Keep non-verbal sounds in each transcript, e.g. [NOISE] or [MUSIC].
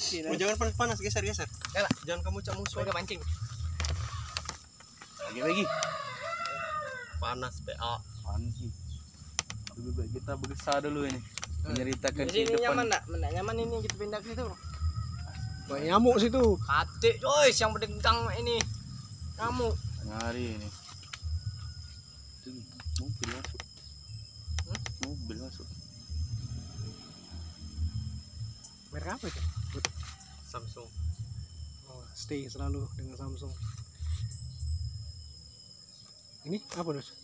Oh, jangan panas panas geser geser. Enggak lah. Jangan kamu cak musuh. Soalnya mancing. Lagi lagi. Panas PA. Panas nih. Lebih baik kita berusaha dulu ini. Menceritakan Di sini nyaman enggak? Enggak nyaman ini kita pindah ke situ. Banyak nyamuk situ. Kate, guys, yang berdegang ini. Kamu. Tengah hari ini. Itu mobil masuk. Hmm? Mobil masuk. Merek apa itu? Samsung. Oh, stay selalu dengan Samsung. Ini apa dus?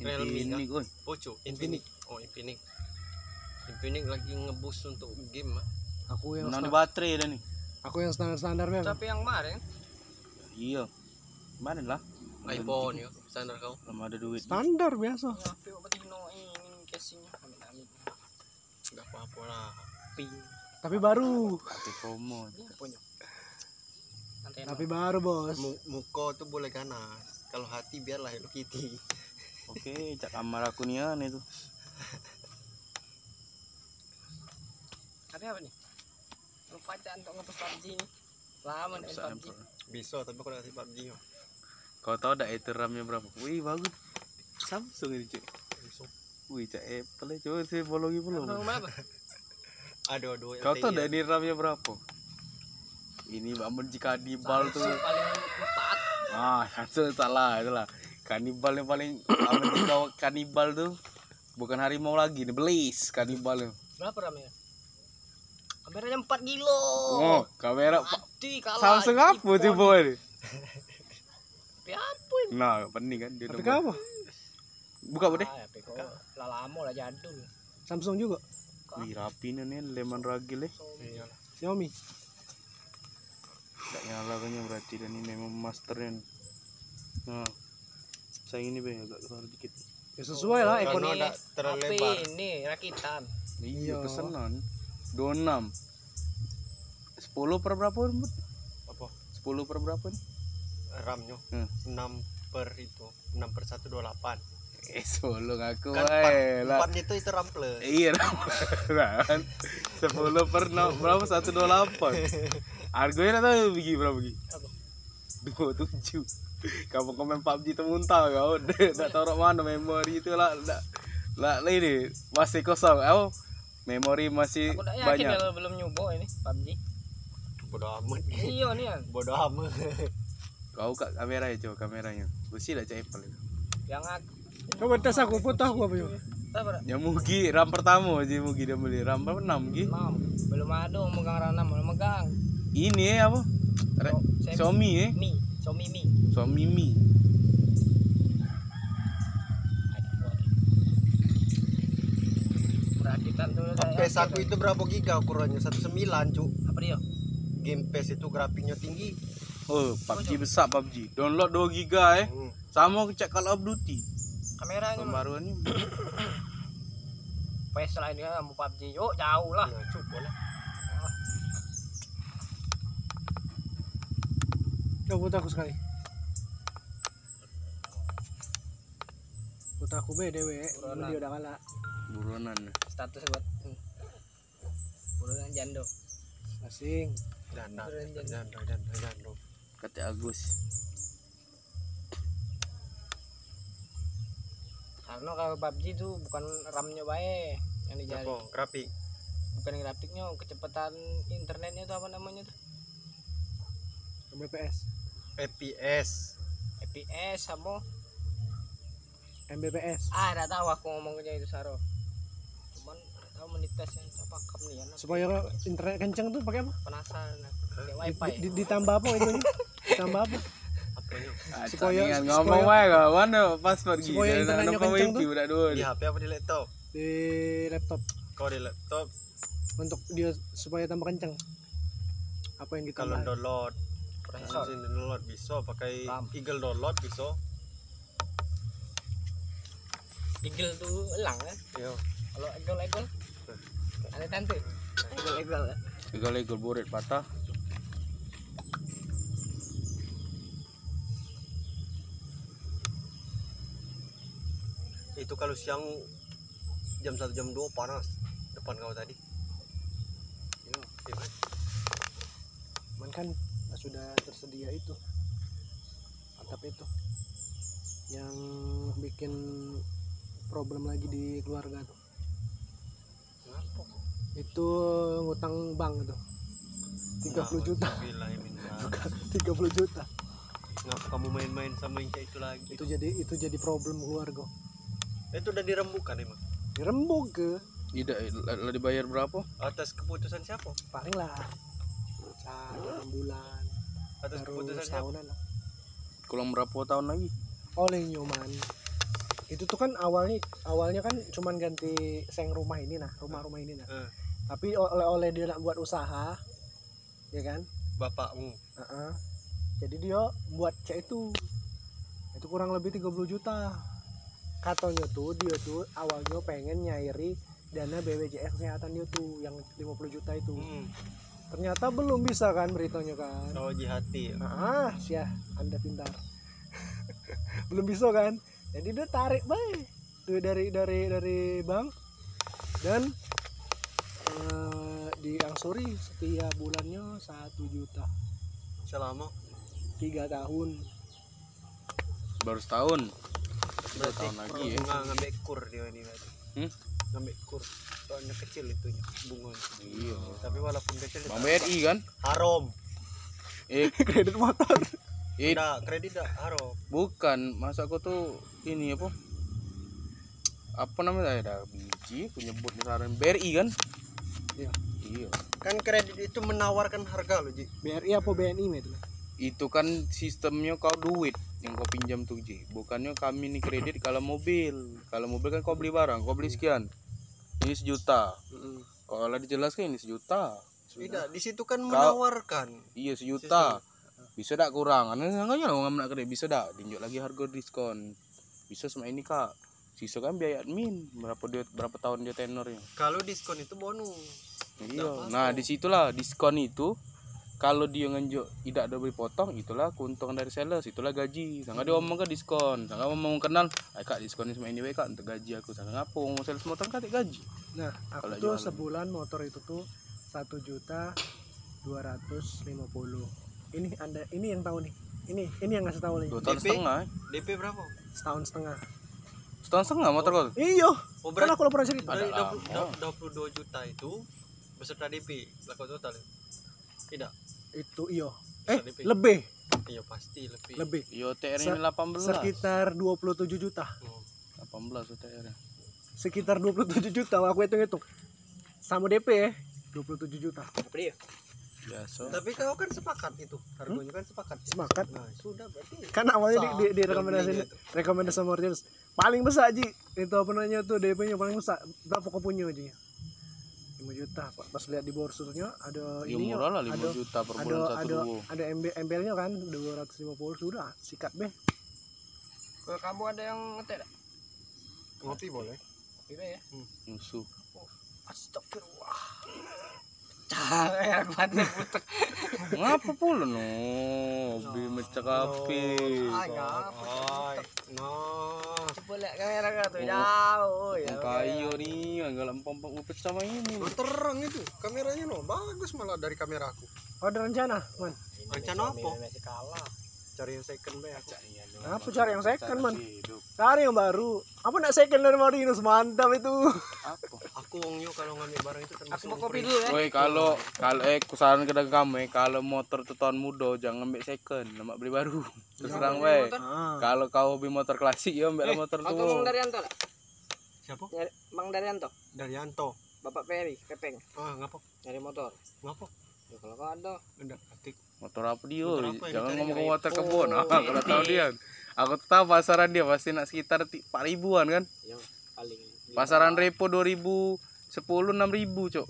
Realme Ini kah? gon. Poco. Infinix. Oh Infinix. Infinix lagi ngebus untuk game ah. Aku yang Menang di sta- baterai dah nih. aku yang standar standar biasa. Tapi yang kemarin Iya. Mana lah? iPhone ya. Standar kau. Belum ada duit. Standar biasa. ya tapi obat ini ini casingnya amit amit. Enggak apa-apa lah. Ping. Tapi baru. Pakai promo. Ini punya. Antena. Tapi baru bos. Mu- Muko tuh boleh ganas. Kalau hati biarlah Hello Kitty. Oke, cak nih aneh tuh. Tapi apa nih? Lupa aja untuk ngepus PUBG ini. Lama nih Bisa PUBG. Bisa tapi aku udah kasih PUBG. ya. Kau tahu dak itu RAM-nya berapa? Wih, bagus. Samsung ini. Samsung. Wih, cak Apple. Coba saya bolongi belum. [LAUGHS] Aduh aduh. Kau dak ini RAM-nya berapa? Ini bangun jika kanibal tuh. Samsung paling empat. Ah, [LAUGHS] Samsung salah, itulah. Kanibal yang paling aman jika kanibal tuh bukan harimau lagi, nih belis kanibal tuh. Berapa ramenya? Kameranya 4 kilo. Oh, kamera Mati kalah. Samsung apa coba ini? [LAUGHS] Tapi apa ini? Nah, pening kan dia. Tapi apa? Buka apa deh? Ah, tapi kok lah lama lah jadul. Samsung juga. Wih, rapi nih nih, lemon ragil eh. Iyalah. Xiaomi. Tidak nyala kayaknya berarti dan ini memang masternya. nih. Nah, sayang ini be agak keluar dikit. Ya sesuai lah Karena ekon. ada terlalu lebar. ini rakitan. Iya, Iya. pesanan. 26. 10 per berapa Bud? Apa? 10 per berapa nih? RAM-nya Hmm. 6 per itu 6 per 128 Eh, solo ngaku kan wae 4, lah. 4 itu itu RAM plus Iya, [LAUGHS] kan. 10 per enam- berapa? 128. Harganya tahu bagi berapa bagi? Apa? 27. Kamu komen PUBG itu muntah kau. [LAUGHS] Enggak tahu mana memori itu lah. Lah, lah lah ini masih kosong. Oh, memori masih Aku yakin banyak. kalau belum nyoba ini PUBG. bodo amat iya nih kan. bodo amat [LAUGHS] Kau kak kamera ya coba kameranya. Bersih lah cek Apple. Yang aku Coba tes aku foto aku apa yuk? Ya Mugi RAM pertama aja Mugi dia beli RAM berapa 6 Mugi. enam belum ada yang megang ranam belum megang. Ini ya apa? Re- Oh, saya- Xiaomi eh. Mi, Xiaomi Mi. Xiaomi Mi. PS yakin. aku itu berapa giga ukurannya 19 cuk apa dia? game PS itu grafiknya tinggi Oh, PUBG besar PUBG. Download 2 giga eh. hmm. Sama cek Call of Duty. Kameranya mah. Pembaruan ini [COUGHS] PS lain dia mau PUBG yuk jauh lah. nah, cuk boleh Coba foto aku sekali. Aku be dewe. Buronan. Dia udah kalah. buronan. Status buat hmm. buruan jando. Asing. janda. janda janda janda Kata Agus. Karena kalau PUBG itu bukan RAM-nya bae yang dicari. apa grafik Bukan grafiknya, kecepatan internetnya itu apa namanya tuh? Mbps. FPS FPS sama Mbps. ah enggak tahu aku ngomongnya itu Saro. Cuman tahu menitesnya apa kam nih ya. Supaya internet kenceng tuh pakai apa? penasaran. Pakai Di- wifi. di- ditambah apa itu? [LAUGHS] ditambah apa? Apanya Ah, ngomong wae kawan pas pergi. Dan internetnya nampak kencang tuh. di HP apa di laptop Di laptop kalau di laptop untuk dia supaya tambah kenceng. Apa yang kalau ditambah? download mesin download bisa pakai. Eagle download bisa Eagle tuh elang kan. iya Kalau eagle eagle ada tante. Eagle eagle. Legal-legal boret patah. Itu kalau siang jam satu jam dua panas depan kau tadi. Iya iya kan kan sudah tersedia itu atap itu yang bikin problem lagi di keluarga tuh. Ngapa? itu ngutang bank itu. 30 juta. [LAUGHS] Bukan. 30 juta. Ngapa kamu main-main sama yang itu lagi? itu jadi itu jadi problem keluarga itu udah dirembukan emang. dirembuk ke tidak lah dibayar berapa? Atas keputusan siapa? paling lah. Satu enam bulan. Atas baru keputusan siapa? lah. Kurang berapa tahun lagi? Oleh nyoman. Itu tuh kan awalnya awalnya kan cuman ganti seng rumah ini nah rumah-rumah ini nah. Eh, tapi oleh oleh dia nak buat usaha ya kan? Bapakmu. Heeh. jadi dia buat cek itu. Itu kurang lebih 30 juta katanya tuh dia tuh awalnya pengen nyairi dana BPJS kesehatan dia tuh yang 50 juta itu. Hmm. ternyata belum bisa kan beritanya kan? Oh hati ya. ah sia anda pintar. [LAUGHS] Belum bisa kan? Jadi dia tarik baik duit dari dari dari bank dan eh, diangsuri setiap bulannya satu juta. Selama? Tiga tahun. Baru setahun berarti tahun lagi ya. bunga ngambil kur dia ini berarti. Hmm? Ngambil kur. Soalnya kecil itunya bunga. iya Tapi walaupun kecil Bang BRI kan haram. eh [LAUGHS] kredit motor eh kredit enggak haram. bukan masa aku tuh ini apa apa namanya ada biji punya buat saran BRI kan Iya. iya Kan kredit itu menawarkan harga loh, Ji. BRI apa BNI mah itu itu kan sistemnya kau duit yang kau pinjam tuh Ji. Bukannya kami nih kredit kalau mobil. Kalau mobil kan kau beli barang kau beli sekian. Ini sejuta. Kalau lah dijelaskan ini sejuta. Tidak, di situ kan Kau- menawarkan. iya sejuta. Bisa tak kurang? Ane enggaknya lo nggak kredit bisa tak tinjau lagi harga diskon. Bisa sama ini kak. Sisa kan biaya admin. Berapa dia berapa tahun dia tenornya Kalau diskon itu bonus. iya. nah di situlah diskon itu kalau dia nganjuk tidak ada beri potong itulah keuntungan dari sales itulah gaji. Sangat dia ngomong ke diskon. Sangat mau kenal ay kak diskon sama ini baik kak untuk gaji aku. Sangat ngapa mau sales motor kan tak gaji. Nah aku Kalau tuh jualan. sebulan motor itu tuh satu juta dua ratus lima puluh. Ini anda ini yang tahu nih. Ini ini yang ngasih tahu nih. Dua tahun DP? setengah eh. DP berapa? setahun setengah. Setahun setengah motor kau iyo Oh, kan berarti aku pernah cerita Ada dari lama. 22 juta itu beserta DP, laku total. Tidak, itu iyo eh Bisa DP. lebih. Iya pasti lebih. lebih. Yo TR ini 18 sekitar 27 juta. Hmm. 18 TR sekitar 27 juta aku hitung hitung sama DP ya 27 juta. Biasa. Tapi kau kan sepakat itu, harganya kan sepakat. sepakat. Nah, sudah berarti. kan awalnya di, di, di rekomendasi jual belinya itu. rekomendasi sama paling besar Ji. Itu apa namanya tuh DP nya paling besar. Berapa kau punya Ji 5 juta Pak. pas lihat di borsurnya ada ya ininya murah lah 5 ada juta per ada bulan satu ada duo ada MB MBL nya kan 250 sudah sikat be Kalau kamu ada yang ngetek tak? Ngopi boleh. Tidak ya? musuh Astagfirullah. Cah, aku ada putek. ngapa pula no hobi mecak api Ah, lihat kamera kau tuh Oh. jauh ya. Kayu nih, enggak lempeng mau pecah sama ini. terang itu kameranya no, bagus malah dari kameraku. oh, ada rencana man Rencana apa? Masih kalah. Cari yang second be aku. Apa cari yang second, Man? cari yang baru apa nak second dari Marinus mantap itu Apa? Aku wong kalau ngambil barang itu Aku mau kopi dulu ya. Woi, kalau kalau eh kusaran ke kamu eh, kalau motor tuh tahun muda jangan ambil second, lemak beli baru. Terus terang weh. ah. Kalau kau hobi motor klasik ya ambil motor Kau tahu Mang tua. Daryanto tak? Siapa? Mang Daryanto, Daryanto. Bapak Peri, Pepeng, Ah, ngapa? nyari motor. Ngapa? Ya, kalau kau ada, Udah, atik. Motor apa dia? Motor apa Jangan ngomong ke motor kebun. Ah, kalau tahu dia. Aku tahu pasaran dia pasti nak sekitar 4 ribuan kan. ya paling. Pasaran repo 2010 6000, Cok.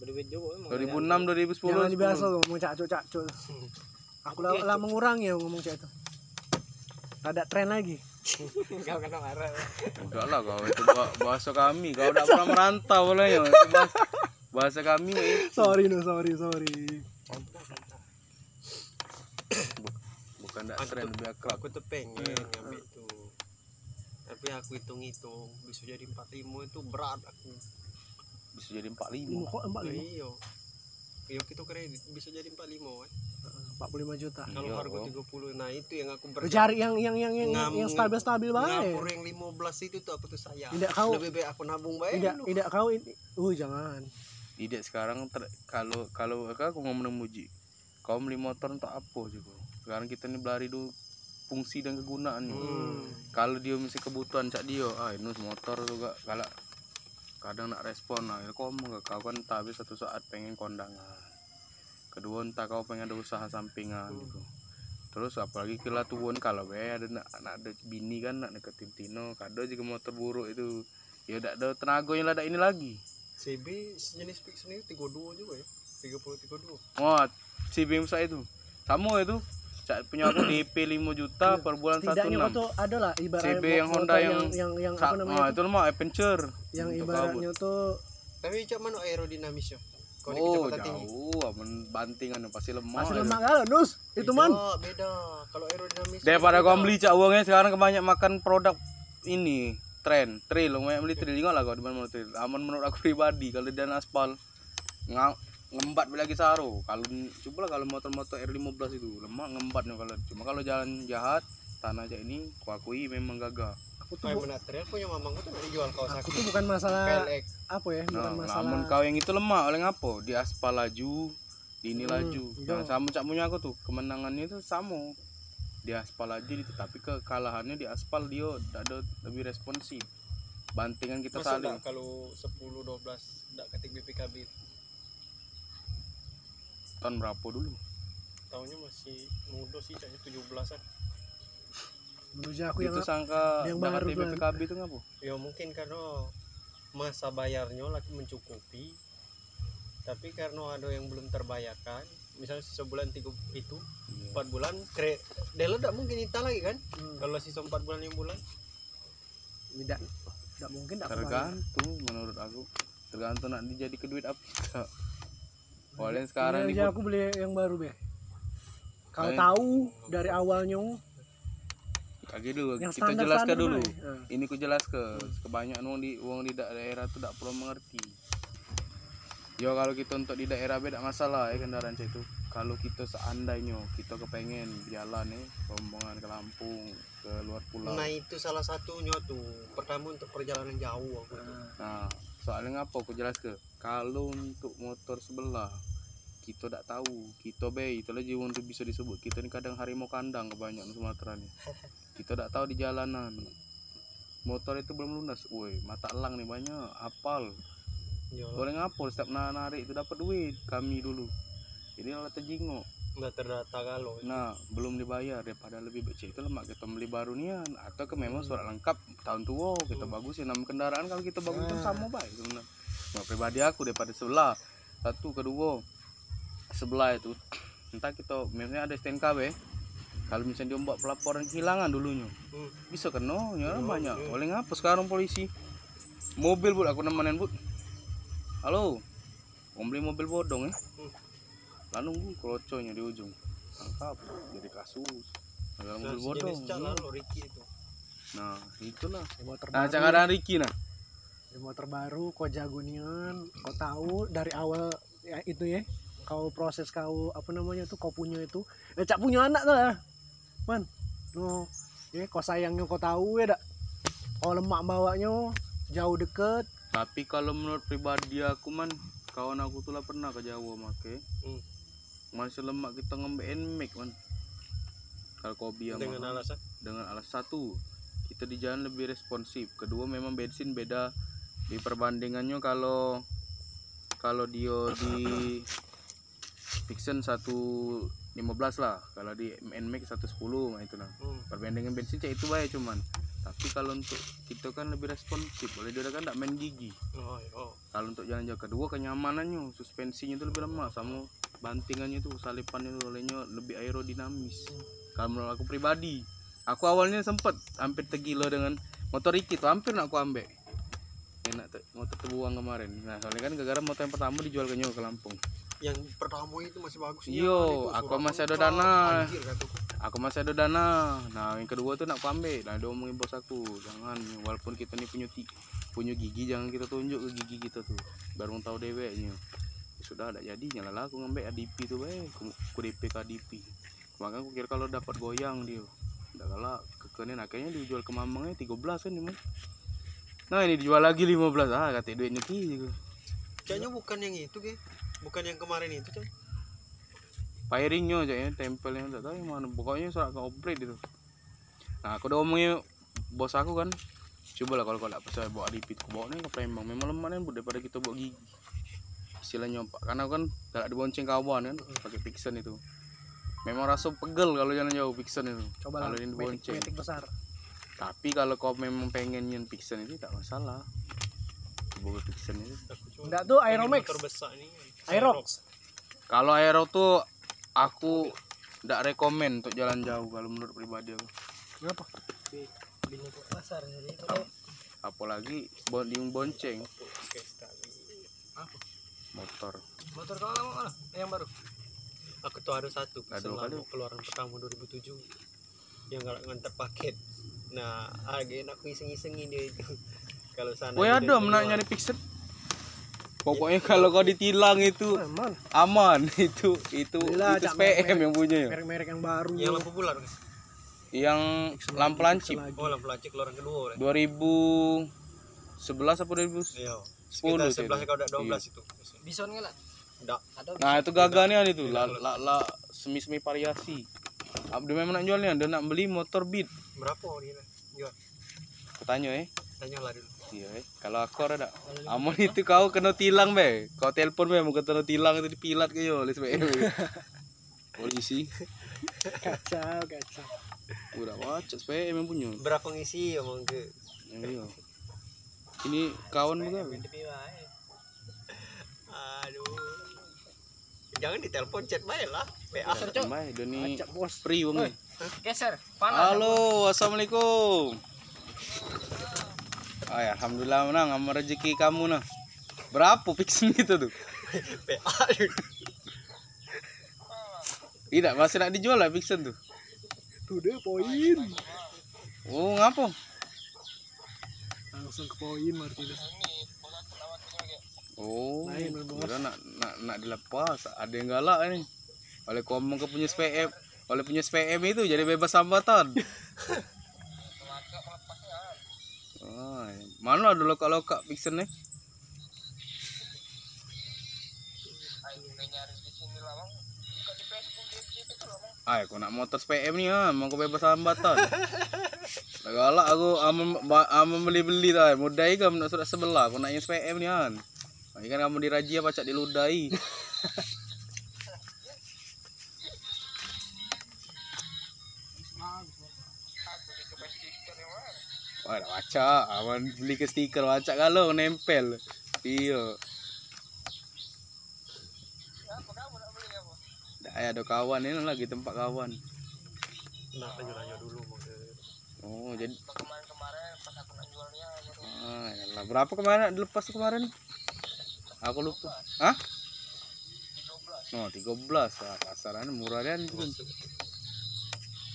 Berduit juga emang. 2006 2010. jangan 10. biasa lu ngomong cacuk cacuk [LAUGHS] aku lah, lah mengurangi ya ngomong cak itu ada tren lagi [LAUGHS] Kau kena marah. Enggak lah kau itu ba- bahasa kami. Kau udah pernah merantau lah ya. Bahasa, kami [LAUGHS] sorry no sorry sorry Bukan dak Aku tren tuh- lebih akrab. Aku tuh pengen ngambil itu. Tapi aku hitung-hitung bisa jadi 45 itu berat aku. Bisa jadi 45. Ini kok empat lima Iya. ya kita kredit bisa jadi 45 kan 45 juta kalau Iya, harga oh. 30 nah itu yang aku cari yang yang yang yang, Ngam- yang stabil stabil banget ngapur yang 15 itu tuh aku tuh saya Tidak, kau- lebih baik aku nabung baik tidak dulu tidak kau ini uh jangan tidak sekarang ter- kalau kalau aku ngomong memuji kau beli motor untuk apa juga sekarang kita ini belari dulu fungsi dan kegunaannya hmm. kalau dia mesti kebutuhan cak dia ah ini motor juga. Kalau kadang nak respon nah kau ngomong ke kau kan tapi satu saat pengen kondangan. Kedua entah kau pengen ada usaha sampingan gitu. Terus apalagi kila tuan kalau be ada nak, nak ada bini kan nak deketin Tino kado juga motor buruk itu. Ya udah ada tenaganya lah ada ini lagi. CB jenis Pixel ini 32 juga ya? 30 32 Wah, si Bimsa itu. Sama itu. Cak punya aku DP 5 juta per bulan tidaknya kau 16. tuh ada lah ibaratnya CB yang Honda yang yang yang, yang apa namanya ah, itu mah adventure. yang ibaratnya tuh tapi cak mana aerodinamisnya kalau di Oh, kecepatan tinggi jauh, aman bantingan pasti lemah. masih itu. lemak galau nus itu man beda, beda kalau aerodinamis Daripada kau beli cak uangnya sekarang kebanyak makan produk ini tren trail lo banyak beli trail juga lah kau di mana trail aman menurut aku pribadi kalau di dan aspal nga- ngembat beli lagi saru kalau coba lah kalau motor-motor R15 itu lemah ngembatnya kalau cuma kalau jalan jahat tanah aja ini kuakui memang gagah aku tuh benar trail punya mamangku tuh nggak dijual kau aku tuh bukan masalah PLX apa ya bukan Nah, masalah namun kau yang itu lemah oleh ngapo? Di aspal laju, di ini Hmm, laju. Nah, iya. sama cak punya aku tuh, kemenangannya itu sama. Di aspal laju di- tapi kekalahannya di aspal dia tidak ada lebih responsif. Bantingan kita masuk saling. kalau 10 12 nggak ketik BPKB Tahun berapa dulu? tahunnya masih muda sih kayaknya 17an menuju aku yang itu sangka yang baru KTP duluan. PKB itu ngapa? ya mungkin karena masa bayarnya lagi mencukupi tapi karena ada yang belum terbayarkan misalnya sebulan tiga itu Iya. empat bulan kre Delo tidak mungkin kita lagi kan Hmm. kalau sisa empat bulan lima bulan tidak tidak mungkin tidak. Tergantung menurut aku. Tergantung nak dijadi ke duit apa Iya, sekarang iya, ini aku beli yang baru be. Kau Kalian- tahu dari awalnya. Kaki dulu yang kita jelaskan dulu. Nah, ini ku jelas ke kebanyakan uang di uang di da- daerah tuh tidak perlu mengerti. Yo kalau kita untuk di daerah beda masalah ya kendaraan itu kalau kita seandainya kita kepengen jalan nih rombongan ke Lampung ke luar pulau. Nah itu salah satunya tuh pertama untuk perjalanan jauh aku tuh. nah, nah soalnya ngapa aku jelas ke kalau untuk motor sebelah kita tidak tahu. Kita be itulah jiwa untuk bisa disebut. Kita ini kadang harimau kandang kebanyakan Sumatera nih [LAUGHS] kita tidak tahu di jalanan. Motor itu belum lunas. Woi mata elang nih banyak. Hafal. Ya, boleh ngapur setiap na- narik itu dapat duit. Kami dulu. Ini alat terjingok nggak terdata kalau nah belum dibayar. Daripada lebih baik itu lemak kita beli baru nian atau ke memang surat lengkap. Tahun tua kita Hmm. bagusin. Nama kendaraan kalau kita bagus Nah. sama baik sebenarnya nah, pribadi aku daripada sebelah. Satu kedua sebelah itu. Entah kita misalnya ada STNK be. Kalau misalnya dia membuat pelaporan kehilangan dulunya. Hmm. bisa kena ya Iya, banyak. iya. oleh ngapa sekarang polisi? Mobil bud aku nemenin bud. Halo? Mau beli mobil bodong ya? Hmm. lalu nunggu keroconya di ujung. Tangkap jadi kasus. Nah, mobil bodong iya. lalu Ricky itu. Nah itulah. Nah cakaran Ricky nah di motor baru kau jago nian kau tahu dari awal ya itu ya kau proses kau apa namanya tuh kau punya itu. Ya cak punya anak tuh lah. Man no. Ya kau sayangnya kau tahu ya dak? Kau lemak bawanya jauh deket tapi kalau menurut pribadi aku man kawan aku tuh lah pernah ke Jawa make Hmm. masih lemak kita ngembein mic man. Kalau kopi yang dengan mahal. alasan? Dengan alas satu kita di jalan lebih responsif. Kedua memang bensin beda di perbandingannya kalau kalau dia di Vixen 115 lah. Kalau di NMAX 110 nah itu nah. Hmm. perbandingan bensin cek itu baik cuman. Tapi kalau untuk kita kan lebih responsif. Oleh dia kan tidak main gigi. Oh, oh. kalau untuk jalan jauh kedua kenyamanannya suspensinya itu lebih lemah. Sama bantingannya itu salipannya itu olehnya lebih aerodinamis. Kalau menurut aku pribadi aku awalnya sempet hampir tegilo dengan motor Iki tuh hampir nak aku ambek enak tuh motor terbuang kemarin. Nah soalnya kan gara-gara motor yang pertama dijual ke ke Lampung. Yang pertama itu masih bagus. Iyo, Nyan, itu aku masih ada dana. Anjir, aku. Masih ada dana. Nah yang kedua tuh nak aku ambek nah dia omongin bos aku jangan walaupun kita nih punya punya gigi jangan kita tunjuk ke gigi kita tuh. Baru tahu deweknya. Sudah ada jadi nyala aku ngambil ADP tuh eh ku, ku DP ke ADP makanya aku kira kalau dapat goyang dia. Udah kalah kekenin. Akhirnya dijual ke mamangnya 13 kan ini nah ini dijual lagi 15 ah kata duitnya ki kayaknya bukan yang itu ke bukan yang kemarin itu coy firingnya aja ya. Tempelnya enggak tahu yang mana. Pokoknya serak ke operate itu. Nah aku udah omongin bos aku kan. Coba lah kalau kau tak percaya bawa adipit aku bawa nih ke Palembang memang lemah nih daripada kita bawa gigi. Istilahnya pak karena kan galak dibonceng kawan kan pakai pixen itu. Memang rasa pegel kalau jalan jauh pixen itu. Coba lah kalau ini metik, dibonceng metik besar tapi kalau kau memang pengen nyen pixen itu tak masalah. Itu Aku cuma enggak tuh Aeromax. Ini Aerox. Kalau aero tuh aku tidak rekomen untuk jalan jauh kalau menurut pribadi aku. Kenapa? Bini ke pasar jadi kalau apalagi bonding bonceng. Oke, sekali. apa? Motor. Motor kau lama mana? Yang baru? Aku tuh ada satu selama keluaran pertama 2007 yang galak ngantar paket nah agen aku iseng-isengin dia [LAUGHS] itu kalau sana Woi ada luar. nyari pixel pokoknya kalau kau ditilang itu aman aman. [LAUGHS] Itu itu Belilah, itu merek. yang punya ya. Merek-merek yang baru. Yang lampu bulan guys. yang lampu lancip. oh lampu lancip keluaran kedua 2011 apa 2010 iya. Sepuluh sekitar 11 itu. kalau udah 12 Iya. itu. Bison nggak lah enggak ada nah itu gagahnya itu Beda la, la, la semi semi variasi Abdi memang nak jualnya dia nak beli motor beat. Berapa dia jual? Aku tanya eh. Tanya lah dulu. Iya eh. Kalau aku ada aman itu kau kena tilang be. Kau telepon be. Mau kena tilang itu dipilat ke yo oleh SPM [LAUGHS] polisi. Kacau kacau. Udah wacak SPM yang punya. Berapa ngisi omong ke? Iya ini kawan wae aduh jangan ditelepon chat baik lah bae, dia nih Acak bos. Free wong geser panas Halo, assalamualaikum. Oh ya, alhamdulillah menang sama rezeki kamu nah. Berapa fixin gitu tuh? [LAUGHS] PA Tidak, masih nak dijual lah fixin tuh. tuh deh poin Oh, ngapa? langsung ke poin Martinez. Oh, Main, kira nak nak nak dilepas. Ada yang galak nih. Oleh ngomong ke punya SPM, oleh punya SPM itu jadi bebas hambatan. Oh, mana ada lokak-lokak fixin nih? Ah, aku nak motor SPM nih ah, mau ke bebas hambatan. Galak aku am am beli-beli dah. Mudai kamu nak surat sebelah, aku nak yang SPM nih kan. Ini kan kamu dirajia pacak diludai. Wah, dah baca. Aman beli ke stiker baca kalau nempel. Iya. Dah ada kawan ini lagi tempat kawan. nah tanya-tanya dulu mau Oh, jadi Ah, yalah. berapa kemarin dilepas tuh kemarin? Aku lupa. Hah? Oh, 13. Ah, pasaran murah kan.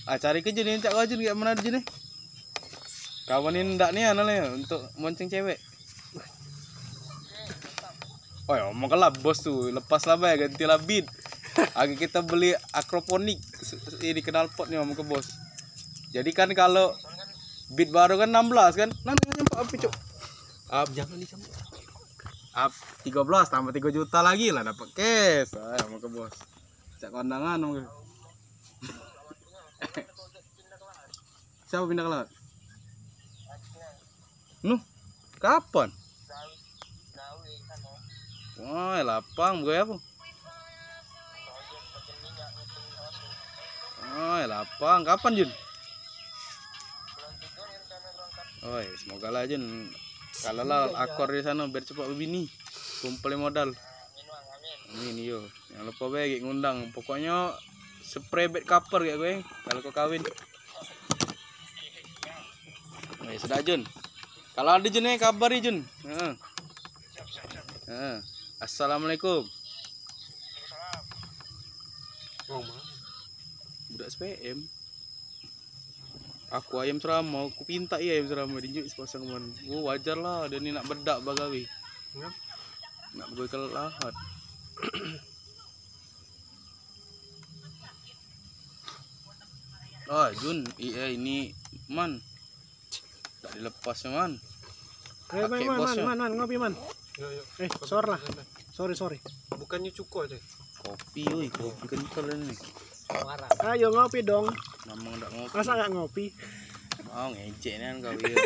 Ah, cari kerja nih, cak wajib gak mana aja nih. Kawanin ndak nih analnya untuk monceng cewek. Oh ya, omong lah bos tuh, lepas lah bay, ganti lah beat. Agak kita beli akroponik, ini kenal pot nih omong ke bos. Jadi kan kalau beat baru kan 16 kan? Nanti nyampe api cok. ah jangan dicampur Up 13 tambah 3 juta lagi lah dapat cash. Ah, mau ke bos. Cak kondangan ke. [LAUGHS] Siapa pindah ke laut? Nuh, kapan? Wah, lapang gue apa? Oh, lapang. Kapan, Jun? Oh, semoga lah Jun. Kalau lah akor di sana biar cepat begini. Kumpulin modal. Amin yo. Jangan lupa be gek ngundang. Pokoknya spray bed cover kayak gue kalau kau kawin. Oh, ya sudah Jun. Kalau ada Jun eh kabari Jun. Heeh. Heeh. Assalamualaikum. mau mana Budak SPM aku ayam serama, aku pinta iya ayam serama. dinjuk sepasang man oh wajar lah dan ini nak bedak bagawi ya. nak gue kelahat ah Jun iya ini man tak dilepas man Ayo, man, man, man, man, man, ngopi man. Yo. Eh, sor lah. Sorry, sorry. Bukannya cukup aja. Kopi, woi, kopi kental ini. Ayo ngopi dong. Namang tak ngopi. Masa nggak ngopi? Oh, ngejek nih kan kau iya.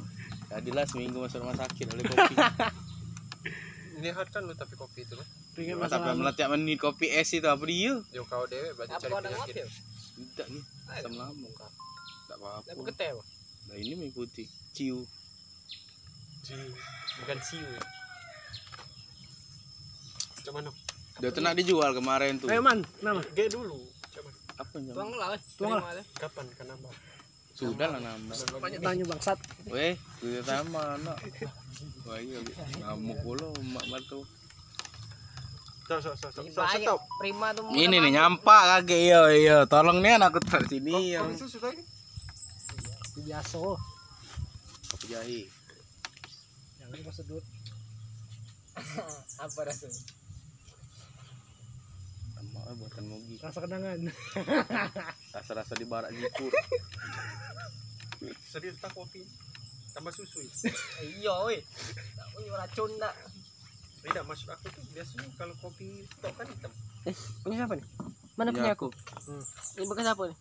[LAUGHS] Tadilah seminggu masuk rumah sakit oleh kopi. [LAUGHS] Niatkan lu tapi kopi itu. Ingat Masa lalu. melatih menit kopi es itu apa dia? Yo kau dewe Apa cari penyakit. ya? Tidak gitu. Asam lambung kak. Tak Tapi apa-apa. keteh. Bang. Nah ini mengikuti ciu. Ciu. Bukan siu. ya. Coba mana? Dia tuh nak dijual kemarin tuh. Ayo man, nama. G dulu. Apa Tuang lah. Tuang lah. Terima lah. Kapan nambah? Sudah lah nambah. Banyak tanya bangsat. Weh, kuda sama anak. Wah iya, ngamuk pula mak batu. Stop, stop, stop, stop, Ini stop, banyak. stop. Prima tuh. Ini nih nama- nyampak kagak iya iya. Tolong nih anakku tar sini Kopi lagi? Itu biasa. kopi jahe. Jangan. [LAUGHS] Apa rasanya? Eh, buatan mogi. Rasa kenangan. [LAUGHS] Rasa-rasa di barak jipur. Serius tak kopi? Tambah susu ya? Iya. Tak punya racun dah. Tidak, maksud aku tuh biasanya kalau kopi tok kan hitam. Punya siapa nih? Mana Punya punya aku? Ini bekas apa nih?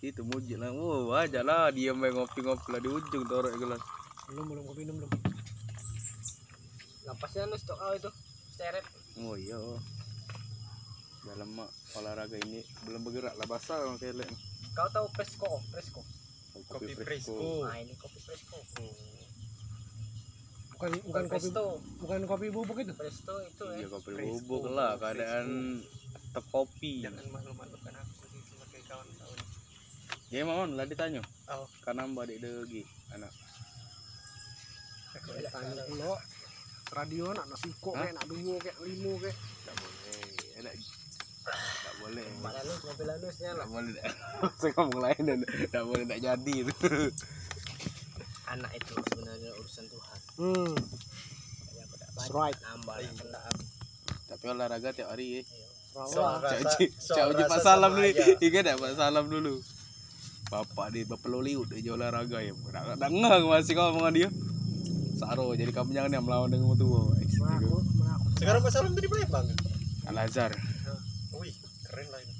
Itu mujik lah. Oh, aja lah dia main ngopi-ngopi lah di ujung torok gelas. Belum belum kopi minum belum. Lapasnya lu stok kau itu. Seret. Oh iya. Dalam mak olahraga ini belum bergerak lah basah orang kelek. Kau tahu Presko? Presko. Kopi Fresco. Nah, ini kopi Presko. Bukan bukan kopi Presto. bukan kopi bubuk itu. Presto itu Iya ya. kopi Fresco, bubuk lah keadaan tetap kopi. Jangan malu-malukan aku di sebagai kawan-kawan. Ya mau lah ditanya. Oh. Karena mbak dek degi anak. Tanya pula. Radio nak nasi kok kayak nak dungu kayak limo kayak. Tak boleh. Tak boleh. Mbak Lanus, mobil Lanusnya lah. Boleh. [LAUGHS] Saya ngomong lain dan tak boleh tak jadi itu. Anak itu sebenarnya urusan Tuhan. Hmm. That's right. nambah. Tapi olahraga tiap hari ya. Cak Uji, Pak Salam dulu. [LAUGHS] Ingat tak Pak Salam dulu? Bapak dia Bapak Loliut dia jual olahraga ya. Ngah masih kau omongan dia. Saro jadi kamu jangan yang melawan dengan tua. Sekarang Pak Salam tadi Palembang. Al Azhar. Wih, keren lah itu.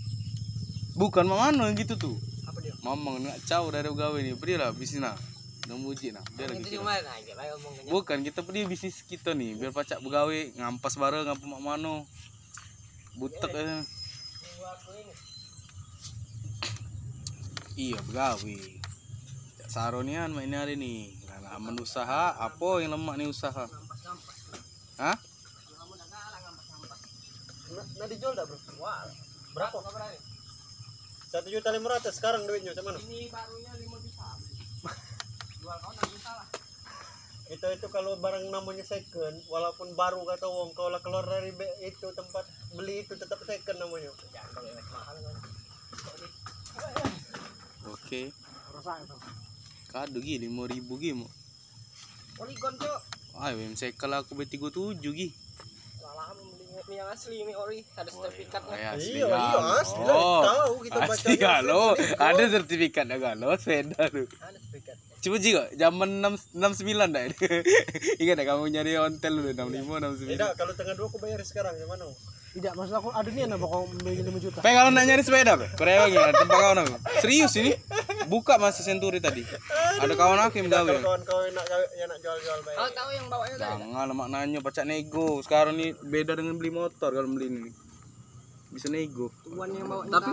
Bukan mamano yang gitu tuh. Apa dia? Mamang nak caw dari gawe ni. Pergi lah bisnis. Nak muji nak. Dia lagi Itu kira. cuma nah, kita ngomongnya. Bukan kita pergi bisnis kita nih biar pacak begawe ngampas bareng ngapa mak mano. Butek ini. Iya begawe. Cak Saro ni kan main hari ni. Lah aman usaha apa yang lemak ni usaha? Hah? Ngampas-ngampas. Nah, nah dijual dah bro. Wah, Berapa? nggak berani. Satu juta lima ratus sekarang duitnya sama Ini barunya 5 juta. [LAUGHS] Jual kau 6 juta lah. Kita itu kalau barang namanya second, walaupun baru kata wong, kalau keluar dari be- itu tempat beli itu tetap second namanya. Jangan kau yang mahal kan. Oke. Itu. Kado gi 5000 gi mo. Polygon cok. Ah, BM cycle aku B37 gi. Salah membeli kopi yang asli ini ori. Ada sertifikatnya. Oh, asli iya, iya, galo. asli lah. Tahu kita Asli bacanya. galo. Sertifikat. Ada sertifikat dah galo sepeda tuh. Ada sertifikat. Coba juga zaman 6 69 dah. [LAUGHS] Ingat tak kamu nyari ontel dulu 65 69. Tidak, kalau tengah dua aku bayar sekarang gimana? Tidak, maksud aku ada nih apa kau beli 5 juta. Pe kalau nak nyari sepeda, pe. Kau rewang ya, tempat kau nak. Serius ini. Buka masa senturi tadi. Ada kawan aku yang gawe. kalau kawan-kawan yang nak yang nak jual-jual Kau bayar. tahu yang bawanya tadi? Jangan lemak nanya pacak nego. Sekarang nih beda dengan beli motor kalau beli ini. Bisa nego. Tuan yang bawa Tapi